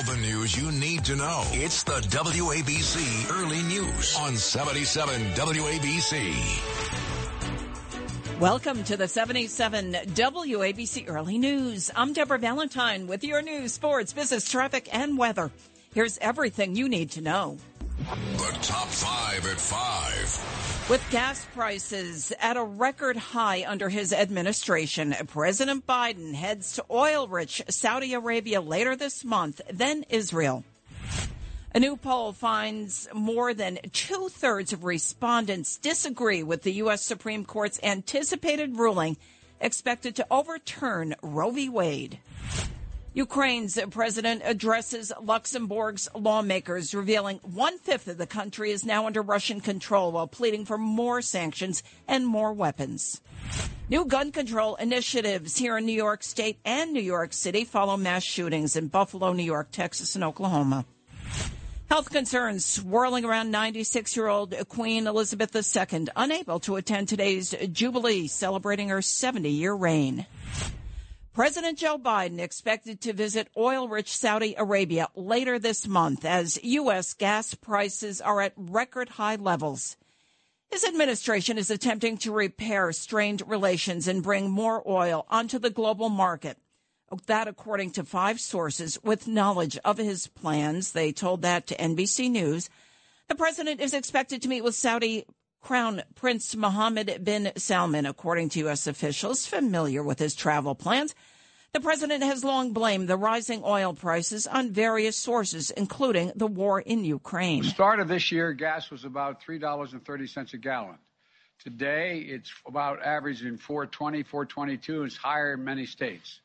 All the news you need to know. It's the WABC Early News on 77 WABC. Welcome to the 77 WABC Early News. I'm Deborah Valentine with your news, sports, business, traffic, and weather. Here's everything you need to know. The top five at five. With gas prices at a record high under his administration, President Biden heads to oil rich Saudi Arabia later this month, then Israel. A new poll finds more than two thirds of respondents disagree with the U.S. Supreme Court's anticipated ruling expected to overturn Roe v. Wade. Ukraine's president addresses Luxembourg's lawmakers, revealing one fifth of the country is now under Russian control while pleading for more sanctions and more weapons. New gun control initiatives here in New York State and New York City follow mass shootings in Buffalo, New York, Texas, and Oklahoma. Health concerns swirling around 96 year old Queen Elizabeth II, unable to attend today's Jubilee celebrating her 70 year reign. President Joe Biden expected to visit oil rich Saudi Arabia later this month as U.S. gas prices are at record high levels. His administration is attempting to repair strained relations and bring more oil onto the global market. That, according to five sources with knowledge of his plans, they told that to NBC News. The president is expected to meet with Saudi Crown Prince Mohammed bin Salman, according to U.S. officials familiar with his travel plans. The president has long blamed the rising oil prices on various sources, including the war in Ukraine. The start of this year, gas was about $3.30 a gallon. Today, it's about averaging 420, 422. It's higher in many states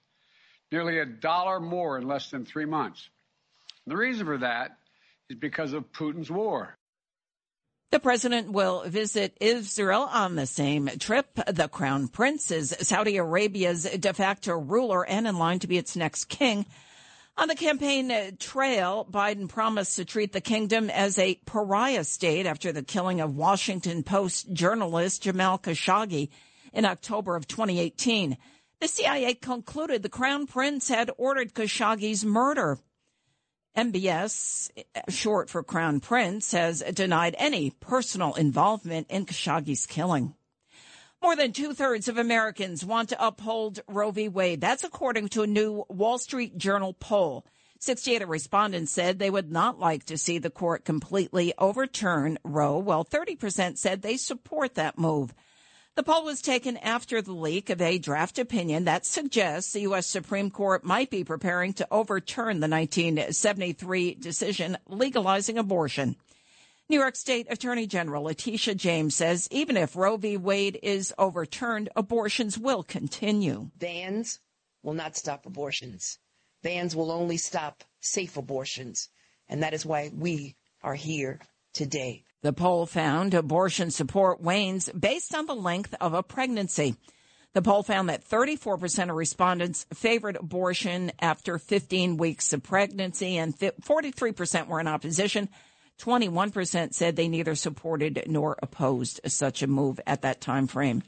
nearly a dollar more in less than three months. The reason for that is because of Putin's war. The president will visit Israel on the same trip. The crown prince is Saudi Arabia's de facto ruler and in line to be its next king. On the campaign trail, Biden promised to treat the kingdom as a pariah state after the killing of Washington Post journalist Jamal Khashoggi in October of 2018. The CIA concluded the crown prince had ordered Khashoggi's murder. MBS, short for Crown Prince, has denied any personal involvement in Khashoggi's killing. More than two thirds of Americans want to uphold Roe v. Wade. That's according to a new Wall Street Journal poll. 68 of respondents said they would not like to see the court completely overturn Roe, while 30% said they support that move. The poll was taken after the leak of a draft opinion that suggests the U.S. Supreme Court might be preparing to overturn the 1973 decision legalizing abortion. New York State Attorney General Letitia James says even if Roe v. Wade is overturned, abortions will continue. Bans will not stop abortions. Bans will only stop safe abortions. And that is why we are here today. The poll found abortion support wanes based on the length of a pregnancy. The poll found that 34% of respondents favored abortion after 15 weeks of pregnancy and 43% were in opposition. 21% said they neither supported nor opposed such a move at that time frame.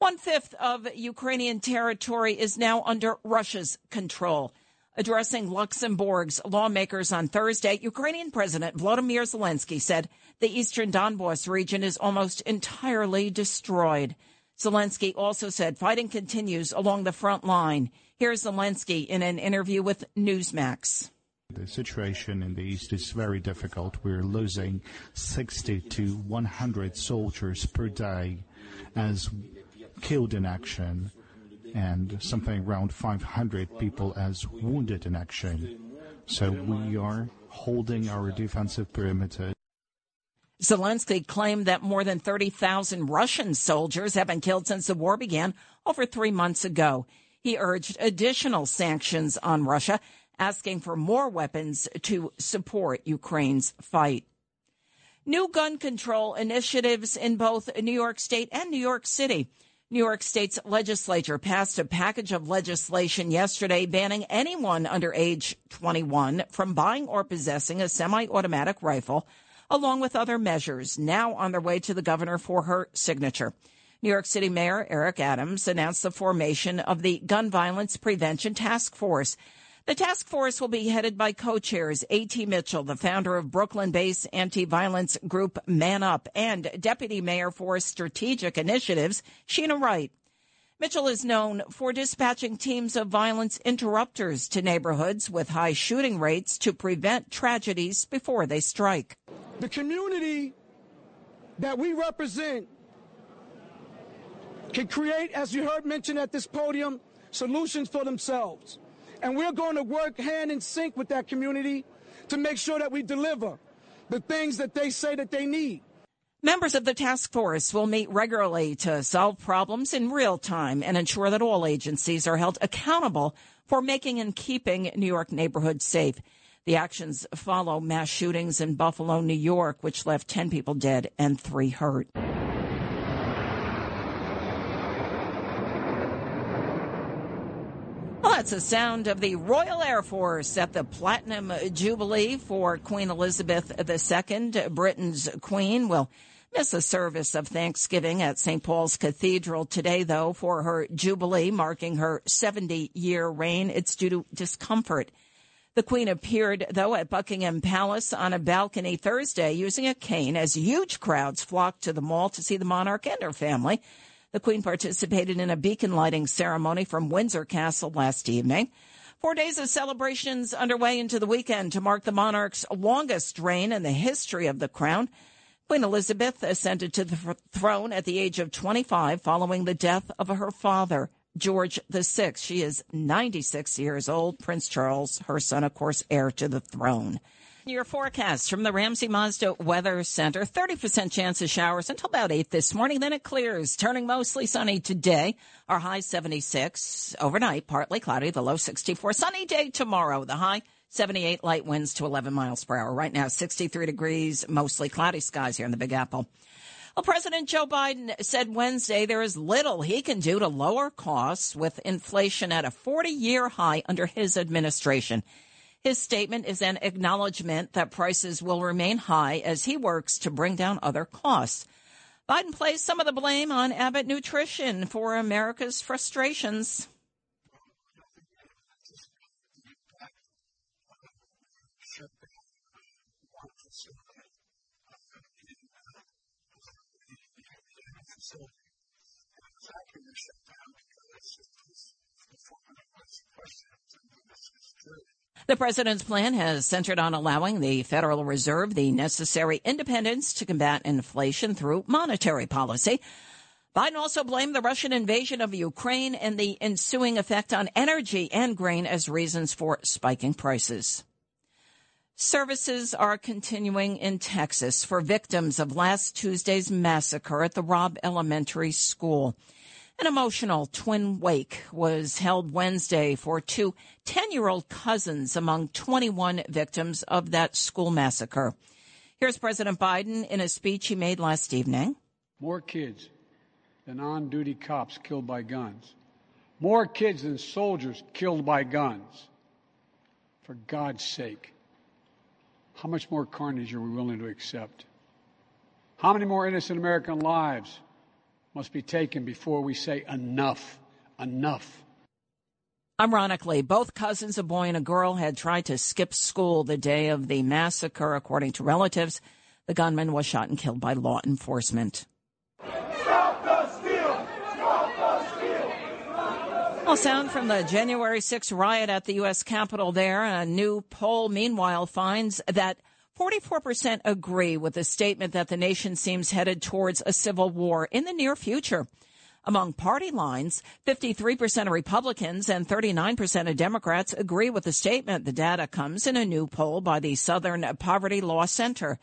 One fifth of Ukrainian territory is now under Russia's control. Addressing Luxembourg's lawmakers on Thursday, Ukrainian President Volodymyr Zelensky said the eastern Donbass region is almost entirely destroyed. Zelensky also said fighting continues along the front line. Here's Zelensky in an interview with Newsmax. The situation in the east is very difficult. We're losing 60 to 100 soldiers per day as killed in action and something around 500 people as wounded in action. So we are holding our defensive perimeter. Zelensky claimed that more than 30,000 Russian soldiers have been killed since the war began over three months ago. He urged additional sanctions on Russia asking for more weapons to support Ukraine's fight. New gun control initiatives in both New York State and New York City. New York State's legislature passed a package of legislation yesterday banning anyone under age 21 from buying or possessing a semi automatic rifle, along with other measures now on their way to the governor for her signature. New York City Mayor Eric Adams announced the formation of the Gun Violence Prevention Task Force. The task force will be headed by co-chairs A.T. Mitchell, the founder of Brooklyn-based anti-violence group Man Up, and Deputy Mayor for Strategic Initiatives, Sheena Wright. Mitchell is known for dispatching teams of violence interrupters to neighborhoods with high shooting rates to prevent tragedies before they strike. The community that we represent can create, as you heard mentioned at this podium, solutions for themselves. And we're going to work hand in sync with that community to make sure that we deliver the things that they say that they need. Members of the task force will meet regularly to solve problems in real time and ensure that all agencies are held accountable for making and keeping New York neighborhoods safe. The actions follow mass shootings in Buffalo, New York, which left 10 people dead and three hurt. That's the sound of the Royal Air Force at the Platinum Jubilee for Queen Elizabeth II. Britain's Queen will miss a service of Thanksgiving at St. Paul's Cathedral today, though, for her Jubilee, marking her 70 year reign. It's due to discomfort. The Queen appeared, though, at Buckingham Palace on a balcony Thursday using a cane as huge crowds flocked to the mall to see the monarch and her family. The Queen participated in a beacon lighting ceremony from Windsor Castle last evening. Four days of celebrations underway into the weekend to mark the monarch's longest reign in the history of the crown. Queen Elizabeth ascended to the throne at the age of 25 following the death of her father, George VI. She is 96 years old. Prince Charles, her son, of course, heir to the throne. Your forecast from the Ramsey Mazda Weather Center 30% chance of showers until about 8 this morning. Then it clears, turning mostly sunny today. Our high 76. Overnight, partly cloudy, the low 64. Sunny day tomorrow, the high 78. Light winds to 11 miles per hour. Right now, 63 degrees, mostly cloudy skies here in the Big Apple. Well, President Joe Biden said Wednesday there is little he can do to lower costs with inflation at a 40 year high under his administration. His statement is an acknowledgement that prices will remain high as he works to bring down other costs. Biden placed some of the blame on Abbott Nutrition for America's frustrations. The president's plan has centered on allowing the Federal Reserve the necessary independence to combat inflation through monetary policy. Biden also blamed the Russian invasion of Ukraine and the ensuing effect on energy and grain as reasons for spiking prices. Services are continuing in Texas for victims of last Tuesday's massacre at the Robb Elementary School. An emotional twin wake was held Wednesday for two 10 year old cousins among 21 victims of that school massacre. Here's President Biden in a speech he made last evening. More kids than on duty cops killed by guns. More kids than soldiers killed by guns. For God's sake, how much more carnage are we willing to accept? How many more innocent American lives must be taken before we say enough, enough. Ironically, both cousins, a boy and a girl, had tried to skip school the day of the massacre. According to relatives, the gunman was shot and killed by law enforcement. Well, sound from the January 6 riot at the U.S. Capitol there. A new poll, meanwhile, finds that 44% agree with the statement that the nation seems headed towards a civil war in the near future. Among party lines, 53% of Republicans and 39% of Democrats agree with the statement. The data comes in a new poll by the Southern Poverty Law Center.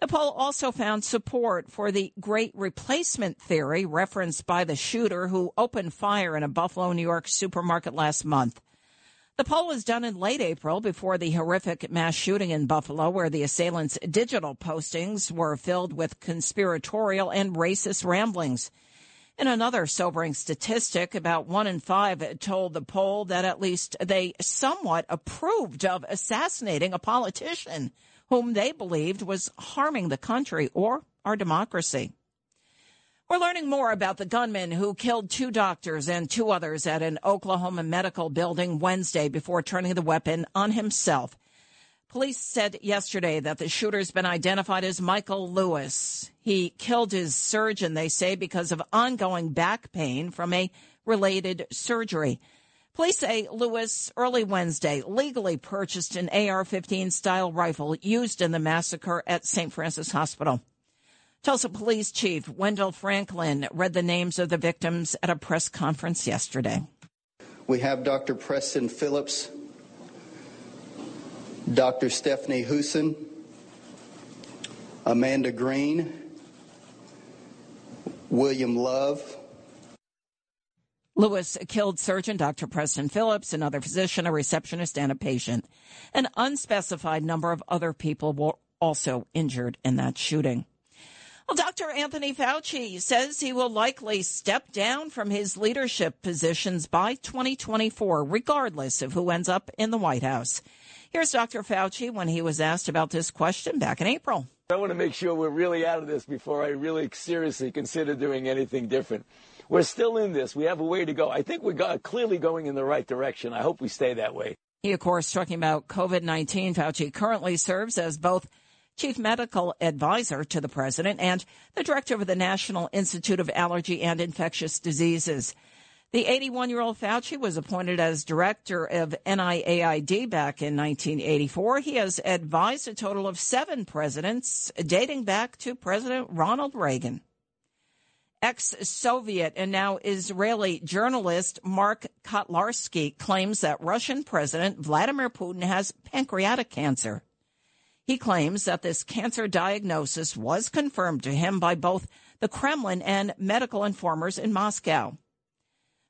The poll also found support for the great replacement theory referenced by the shooter who opened fire in a Buffalo, New York supermarket last month. The poll was done in late April before the horrific mass shooting in Buffalo, where the assailants' digital postings were filled with conspiratorial and racist ramblings. In another sobering statistic, about one in five told the poll that at least they somewhat approved of assassinating a politician whom they believed was harming the country or our democracy. We're learning more about the gunman who killed two doctors and two others at an Oklahoma medical building Wednesday before turning the weapon on himself. Police said yesterday that the shooter's been identified as Michael Louis. He killed his surgeon, they say, because of ongoing back pain from a related surgery. Police say Lewis early Wednesday legally purchased an AR 15 style rifle used in the massacre at St. Francis Hospital. Tulsa Police Chief Wendell Franklin read the names of the victims at a press conference yesterday. We have Dr. Preston Phillips, Dr. Stephanie Husen, Amanda Green, William Love, Louis killed surgeon Dr. Preston Phillips, another physician, a receptionist, and a patient. An unspecified number of other people were also injured in that shooting. Well, Dr. Anthony Fauci says he will likely step down from his leadership positions by 2024, regardless of who ends up in the White House. Here's Dr. Fauci when he was asked about this question back in April. I want to make sure we're really out of this before I really seriously consider doing anything different. We're still in this. We have a way to go. I think we're clearly going in the right direction. I hope we stay that way. He, of course, talking about COVID 19. Fauci currently serves as both chief medical advisor to the president and the director of the National Institute of Allergy and Infectious Diseases. The 81 year old Fauci was appointed as director of NIAID back in 1984. He has advised a total of seven presidents dating back to President Ronald Reagan ex Soviet and now Israeli journalist Mark Kotlarsky claims that Russian President Vladimir Putin has pancreatic cancer. He claims that this cancer diagnosis was confirmed to him by both the Kremlin and medical informers in Moscow.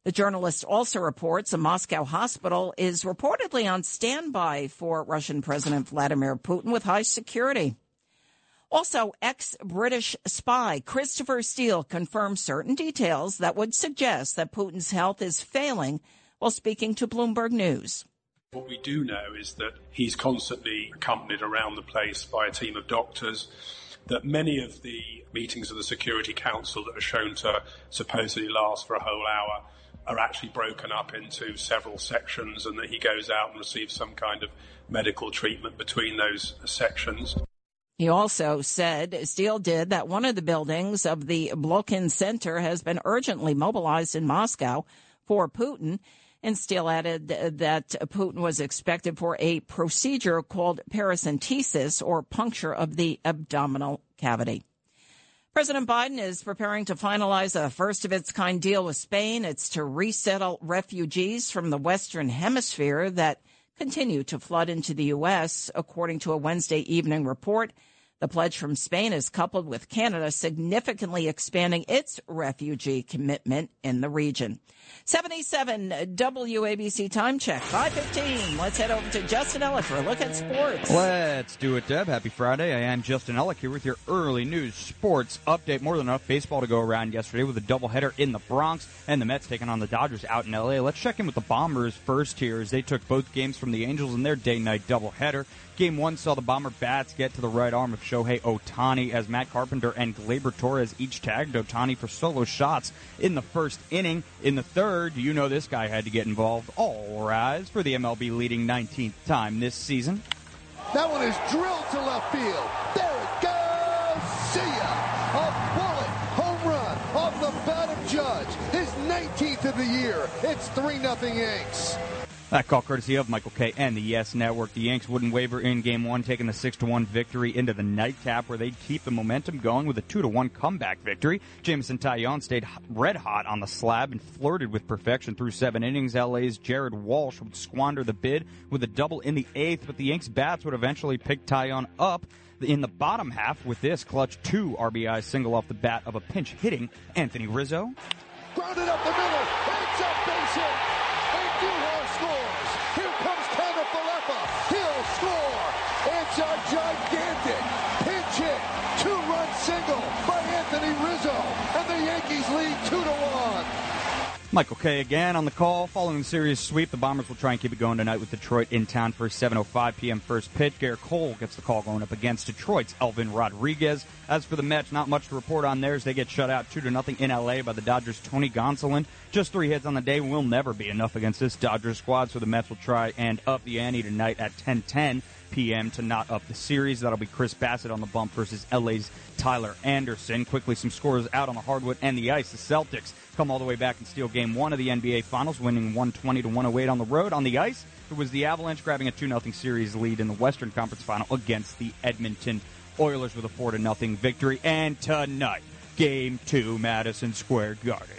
The journalist also reports a Moscow hospital is reportedly on standby for Russian President Vladimir Putin with high security. Also, ex British spy Christopher Steele confirmed certain details that would suggest that Putin's health is failing while speaking to Bloomberg News. What we do know is that he's constantly accompanied around the place by a team of doctors, that many of the meetings of the Security Council that are shown to supposedly last for a whole hour are actually broken up into several sections and that he goes out and receives some kind of medical treatment between those sections. He also said, Steele did, that one of the buildings of the Blokhin Center has been urgently mobilized in Moscow for Putin. And Steele added that Putin was expected for a procedure called paracentesis or puncture of the abdominal cavity. President Biden is preparing to finalize a first of its kind deal with Spain. It's to resettle refugees from the Western Hemisphere that continue to flood into the U.S., according to a Wednesday evening report. The pledge from Spain is coupled with Canada significantly expanding its refugee commitment in the region. 77 WABC time check, 515. Let's head over to Justin Ellick for a look at sports. Let's do it, Deb. Happy Friday. I am Justin Ellick here with your early news sports update. More than enough baseball to go around yesterday with a doubleheader in the Bronx and the Mets taking on the Dodgers out in LA. Let's check in with the Bombers first here as they took both games from the Angels in their day night doubleheader. Game one saw the Bomber bats get to the right arm of Shohei Ohtani as Matt Carpenter and Gleyber Torres each tagged Ohtani for solo shots in the first inning. In the third, you know this guy had to get involved. All rise for the MLB leading 19th time this season. That one is drilled to left field. There it goes. See ya. A bullet home run off the bat of Judge. His 19th of the the year. It's 3 0 Yanks. That call courtesy of Michael Kay and the Yes Network. The Yanks wouldn't waver in game one, taking the 6 to 1 victory into the nightcap where they'd keep the momentum going with a 2 to 1 comeback victory. Jameson Taillon stayed red hot on the slab and flirted with perfection through seven innings. LA's Jared Walsh would squander the bid with a double in the eighth, but the Yanks bats would eventually pick Taillon up in the bottom half with this clutch two RBI single off the bat of a pinch hitting Anthony Rizzo. Grounded up the middle. It's a base hit. And Duhar scores. Here comes Kiner-Falefa. He'll score. It's a gigantic pinch hit. Two-run single by Anthony Rizzo. And the Yankees lead two to one. Michael Kay again on the call. Following the series sweep, the Bombers will try and keep it going tonight with Detroit in town for a 7.05 p.m. first pitch. Gerrit Cole gets the call going up against Detroit's Elvin Rodriguez. As for the Mets, not much to report on theirs. They get shut out 2 to nothing in L.A. by the Dodgers' Tony Gonsolin. Just three hits on the day will never be enough against this Dodgers squad, so the Mets will try and up the ante tonight at 10:10 p.m. to knot up the series. That'll be Chris Bassitt on the bump versus LA's Tyler Anderson. Quickly, some scores out on the hardwood and the ice. The Celtics come all the way back and steal game one of the NBA Finals, winning 120 to 108 on the road. On the ice, it was the Avalanche grabbing a 2 0 series lead in the Western Conference Final against the Edmonton Oilers with a 4 0 victory. And tonight, game two, Madison Square Garden.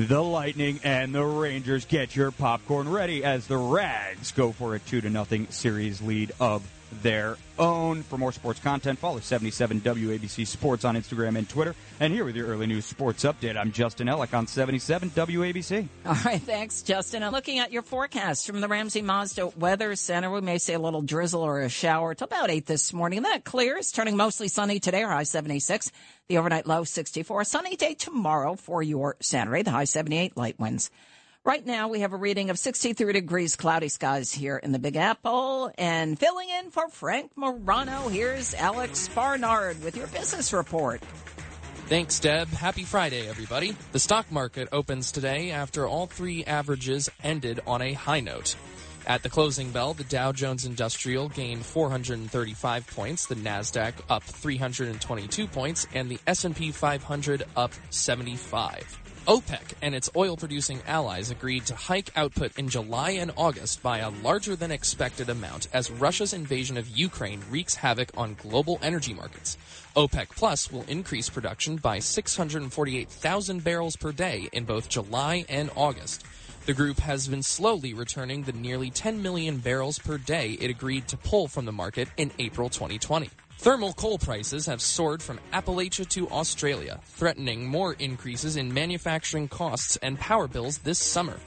The Lightning and the Rangers get your popcorn ready as the Rags go for a 2 to nothing series lead of their own. For more sports content, follow 77 WABC Sports on Instagram and Twitter. And here with your early news sports update, I'm Justin Ellick on 77 WABC. All right, thanks, Justin. I'm looking at your forecast from the Ramsey Mazda Weather Center. We may see a little drizzle or a shower till about 8 this morning. Then it clears, turning mostly sunny today, high 76. The overnight low 64. Sunny day tomorrow for your Saturday, the high 78, light winds. Right now, we have a reading of 63 degrees, cloudy skies here in the Big Apple. And filling in for Frank Morano, here's Alex Barnard with your business report. Thanks, Deb. Happy Friday, everybody. The stock market opens today after all three averages ended on a high note. At the closing bell, the Dow Jones Industrial gained 435 points, the Nasdaq up 322 points, and the S&P 500 up 75. OPEC and its oil producing allies agreed to hike output in July and August by a larger than expected amount as Russia's invasion of Ukraine wreaks havoc on global energy markets. OPEC Plus will increase production by 648,000 barrels per day in both July and August. The group has been slowly returning the nearly 10 million barrels per day it agreed to pull from the market in April 2020. Thermal coal prices have soared from Appalachia to Australia, threatening more increases in manufacturing costs and power bills this summer.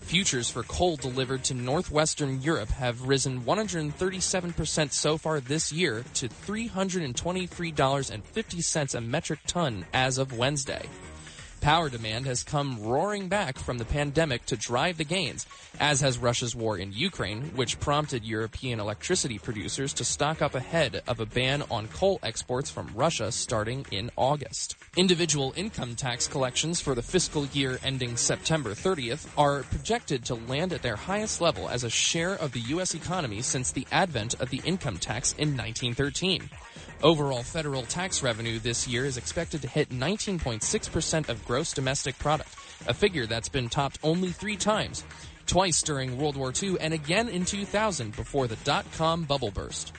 Futures for coal delivered to northwestern Europe have risen 137% so far this year to $323.50 a metric ton as of Wednesday. Power demand has come roaring back from the pandemic to drive the gains, as has Russia's war in Ukraine, which prompted European electricity producers to stock up ahead of a ban on coal exports from Russia starting in August. Individual income tax collections for the fiscal year ending September 30th are projected to land at their highest level as a share of the U.S. economy since the advent of the income tax in 1913. Overall federal tax revenue this year is expected to hit 19.6% of gross domestic product, a figure that's been topped only three times, twice during World War II and again in 2000 before the dot-com bubble burst.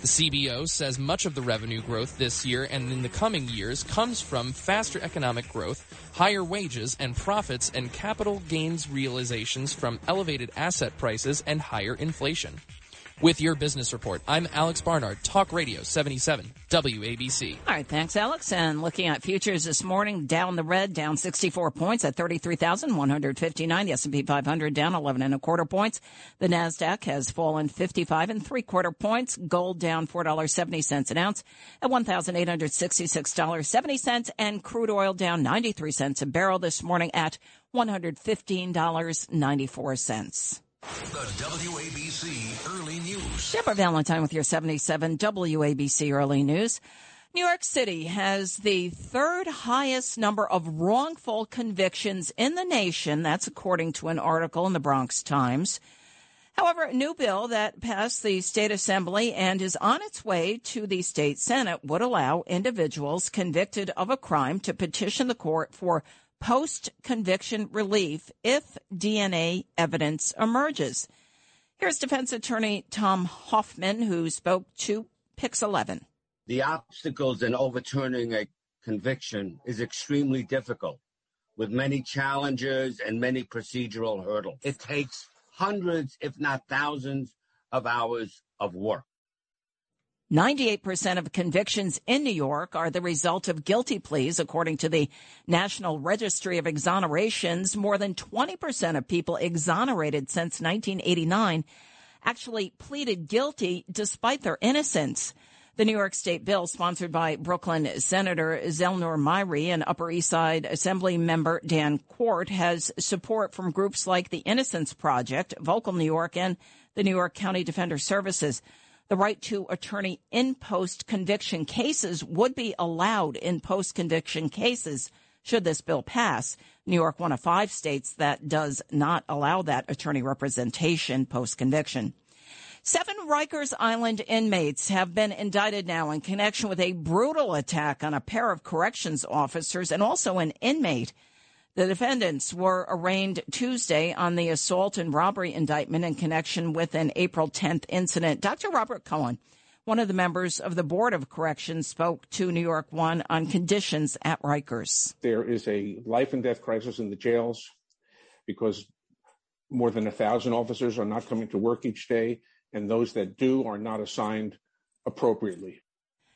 The CBO says much of the revenue growth this year and in the coming years comes from faster economic growth, higher wages and profits, and capital gains realizations from elevated asset prices and higher inflation. With your business report, I'm Alex Barnard, Talk Radio 77, WABC. All right, thanks, Alex. And looking at futures this morning, down the red, down 64 points at 33,159. The S&P 500 down 11 and a quarter points. The Nasdaq has fallen 55 and three quarter points. Gold down $4.70 an ounce at $1,866.70. And crude oil down 93 cents a barrel this morning at $115.94. The WABC Early News. Deborah Valentine with your 77 WABC Early News. New York City has the third highest number of wrongful convictions in the nation. That's according to an article in the Bronx Times. However, a new bill that passed the state assembly and is on its way to the state senate would allow individuals convicted of a crime to petition the court for post conviction relief if DNA evidence emerges. Here's defense attorney Tom Hoffman, who spoke to Pix 11. The obstacles in overturning a conviction is extremely difficult, with many challenges and many procedural hurdles. It takes hundreds, if not thousands, of hours of work. 98% of convictions in New York are the result of guilty pleas, according to the National Registry of Exonerations. More than 20% of people exonerated since 1989 actually pleaded guilty despite their innocence. The New York State bill, sponsored by Brooklyn Senator Zelnor Myrie and Upper East Side Assembly member Dan Quart, has support from groups like the Innocence Project, Vocal New York, and the New York County Defender Services. The right to attorney in post conviction cases would be allowed in post conviction cases should this bill pass. New York, one of five states that does not allow that attorney representation post conviction. Seven Rikers Island inmates have been indicted now in connection with a brutal attack on a pair of corrections officers and also an inmate. The defendants were arraigned Tuesday on the assault and robbery indictment in connection with an April 10th incident. Dr. Robert Cohen, one of the members of the Board of Corrections, spoke to New York One on conditions at Rikers. There is a life and death crisis in the jails because more than a thousand officers are not coming to work each day, and those that do are not assigned appropriately.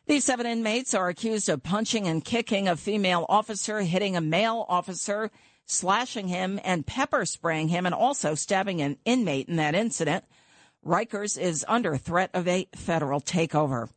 These seven inmates are accused of punching and kicking a female officer, hitting a male officer, slashing him, and pepper spraying him, and also stabbing an inmate in that incident. Rikers is under threat of a federal takeover.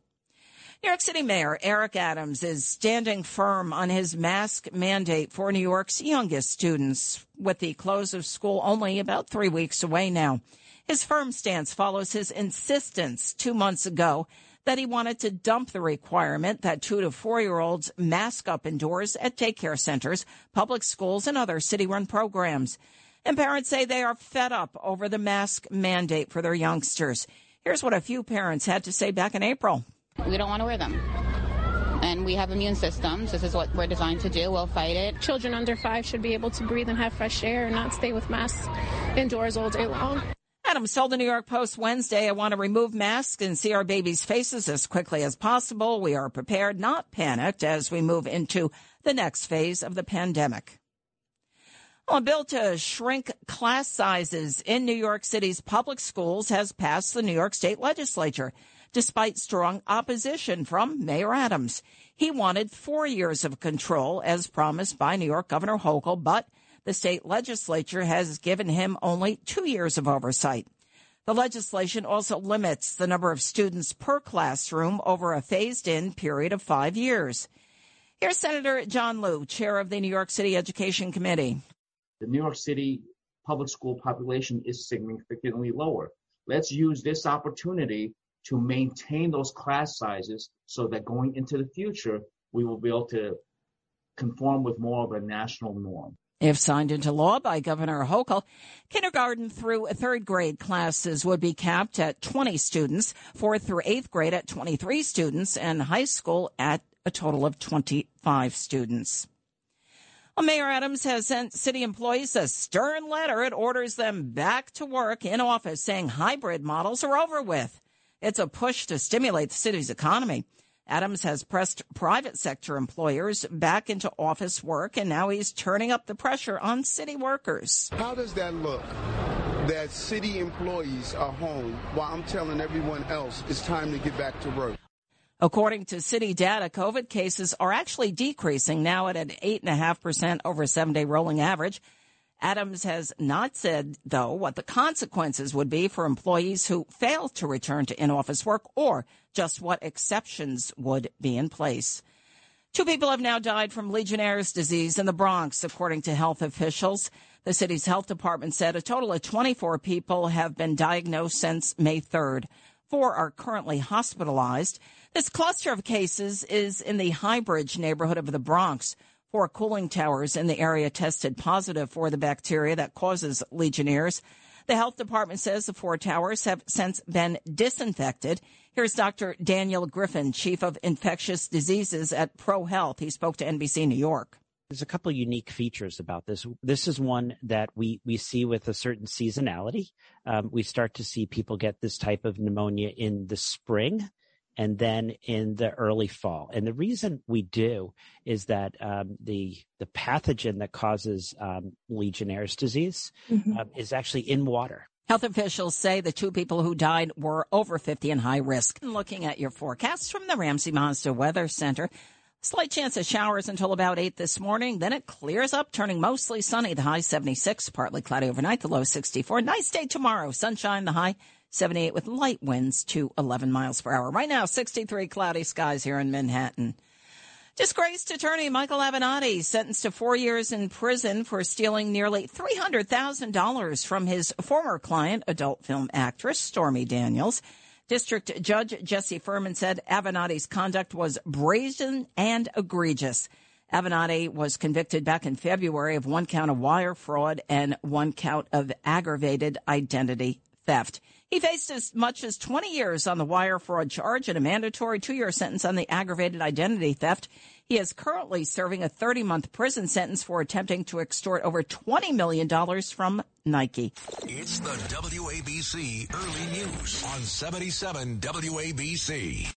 New York City Mayor Eric Adams is standing firm on his mask mandate for New York's youngest students, with the close of school only about three weeks away now. His firm stance follows his insistence two months ago that he wanted to dump the requirement that two to four year olds mask up indoors at daycare centers, public schools, and other city run programs. And parents say they are fed up over the mask mandate for their youngsters. Here's what a few parents had to say back in April. We don't want to wear them. And we have immune systems. This is what we're designed to do. We'll fight it. Children under five should be able to breathe and have fresh air and not stay with masks indoors all day long. Adams told the New York Post Wednesday, I want to remove masks and see our babies' faces as quickly as possible. We are prepared, not panicked, as we move into the next phase of the pandemic. A bill to shrink class sizes in New York City's public schools has passed the New York State Legislature, despite strong opposition from Mayor Adams. He wanted four years of control, as promised by New York Governor Hochul, but the state legislature has given him only two years of oversight. The legislation also limits the number of students per classroom over a phased in period of five years. Here's Senator John Liu, chair of the New York City Education Committee. The New York City public school population is significantly lower. Let's use this opportunity to maintain those class sizes so that going into the future, we will be able to conform with more of a national norm. If signed into law by Governor Hochul, kindergarten through third grade classes would be capped at 20 students, fourth through eighth grade at 23 students, and high school at a total of 25 students. Well, Mayor Adams has sent city employees a stern letter. It orders them back to work in office, saying hybrid models are over with. It's a push to stimulate the city's economy. Adams has pressed private sector employers back into office work, and now he's turning up the pressure on city workers. How does that look? That city employees are home while I'm telling everyone else it's time to get back to work. According to city data, COVID cases are actually decreasing now at an 8.5% over a seven day rolling average. Adams has not said, though, what the consequences would be for employees who fail to return to in office work or just what exceptions would be in place. Two people have now died from Legionnaire's disease in the Bronx, according to health officials. The city's health department said a total of 24 people have been diagnosed since May 3rd. Four are currently hospitalized. This cluster of cases is in the Highbridge neighborhood of the Bronx. Four cooling towers in the area tested positive for the bacteria that causes Legionnaires. The health department says the four towers have since been disinfected. Here's Dr. Daniel Griffin, chief of infectious diseases at ProHealth. He spoke to NBC New York. There's a couple unique features about this. This is one that we, we see with a certain seasonality. Um, we start to see people get this type of pneumonia in the spring and then in the early fall. And the reason we do is that um, the the pathogen that causes um, Legionnaire's disease mm-hmm. uh, is actually in water. Health officials say the two people who died were over 50 and high risk. Looking at your forecast from the Ramsey Mazda Weather Center, Slight chance of showers until about 8 this morning. Then it clears up, turning mostly sunny. The high 76, partly cloudy overnight, the low 64. Nice day tomorrow. Sunshine, the high 78 with light winds to 11 miles per hour. Right now, 63 cloudy skies here in Manhattan. Disgraced attorney Michael Avenatti sentenced to four years in prison for stealing nearly $300,000 from his former client, adult film actress Stormy Daniels. District Judge Jesse Furman said Avenatti's conduct was brazen and egregious. Avenatti was convicted back in February of one count of wire fraud and one count of aggravated identity theft. He faced as much as 20 years on the wire fraud charge and a mandatory two year sentence on the aggravated identity theft. He is currently serving a 30 month prison sentence for attempting to extort over $20 million from Nike. It's the WABC Early News on 77 WABC.